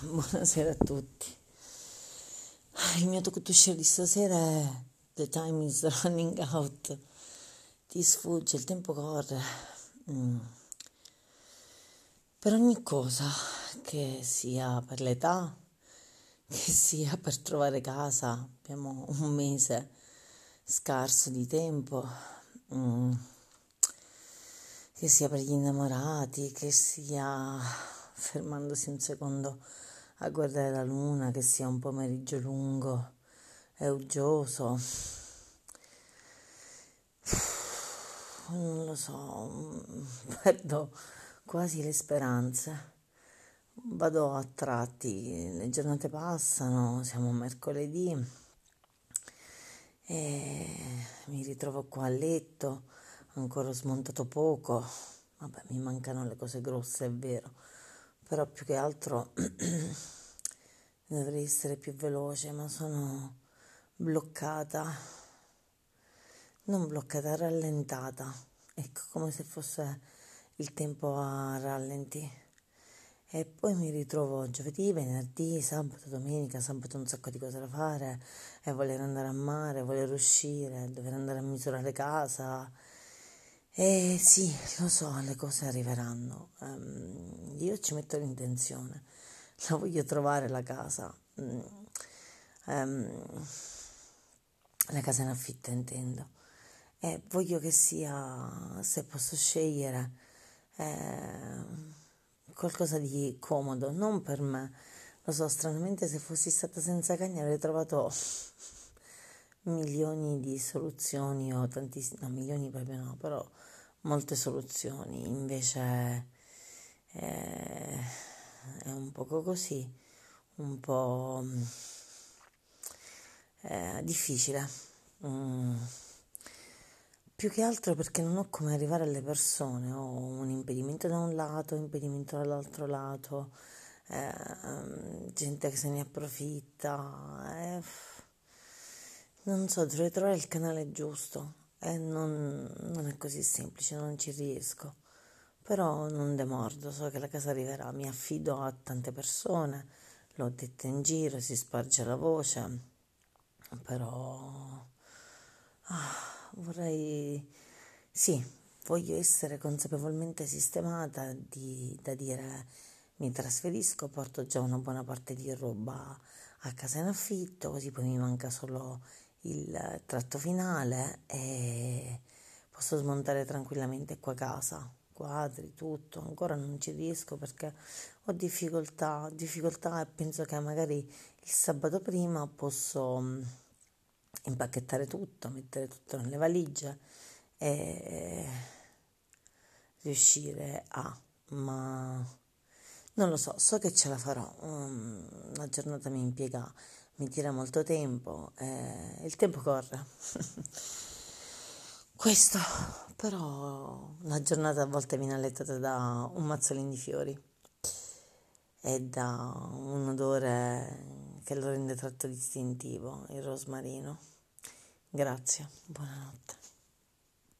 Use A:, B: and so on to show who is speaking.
A: Buonasera a tutti. Il mio talk to di stasera è The time is running out. Ti sfugge, il tempo corre. Mm. Per ogni cosa, che sia per l'età, che sia per trovare casa, abbiamo un mese scarso di tempo. Mm. Che sia per gli innamorati, che sia fermandosi un secondo a guardare la luna, che sia un pomeriggio lungo e uggioso. Non lo so, perdo quasi le speranze. Vado a tratti, le giornate passano, siamo mercoledì e mi ritrovo qua a letto, ancora ho smontato poco. Vabbè, mi mancano le cose grosse, è vero però più che altro dovrei essere più veloce, ma sono bloccata, non bloccata, rallentata, ecco come se fosse il tempo a rallenti. E poi mi ritrovo giovedì, venerdì, sabato, domenica, sabato un sacco di cose da fare. E voler andare a mare, voler uscire, dover andare a misurare casa e sì, lo so, le cose arriveranno. Um, io ci metto l'intenzione, la voglio trovare la casa. Um, la casa in affitto intendo. E voglio che sia, se posso scegliere, eh, qualcosa di comodo, non per me. Lo so, stranamente se fossi stata senza cagni avrei trovato milioni di soluzioni o tantissime, no, milioni proprio no, però molte soluzioni, invece eh, è un poco così, un po' eh, difficile. Mm. Più che altro perché non ho come arrivare alle persone, ho un impedimento da un lato, un impedimento dall'altro lato, eh, gente che se ne approfitta. Eh, non so, dovrei trovare il canale giusto e non, non è così semplice, non ci riesco. Però non demordo, so che la casa arriverà, mi affido a tante persone, l'ho detta in giro, si sparge la voce, però ah, vorrei, sì, voglio essere consapevolmente sistemata di, da dire mi trasferisco, porto già una buona parte di roba a casa in affitto, così poi mi manca solo il tratto finale e posso smontare tranquillamente qua casa, quadri, tutto. Ancora non ci riesco perché ho difficoltà, difficoltà e penso che magari il sabato prima posso mm, impacchettare tutto, mettere tutto nelle valigie e riuscire a, ma non lo so, so che ce la farò. Mm, una giornata mi impiega mi tira molto tempo, eh, il tempo corre. Questo, però la giornata a volte viene allettata da un mazzolino di fiori e da un odore che lo rende tratto distintivo, il rosmarino. Grazie, buonanotte.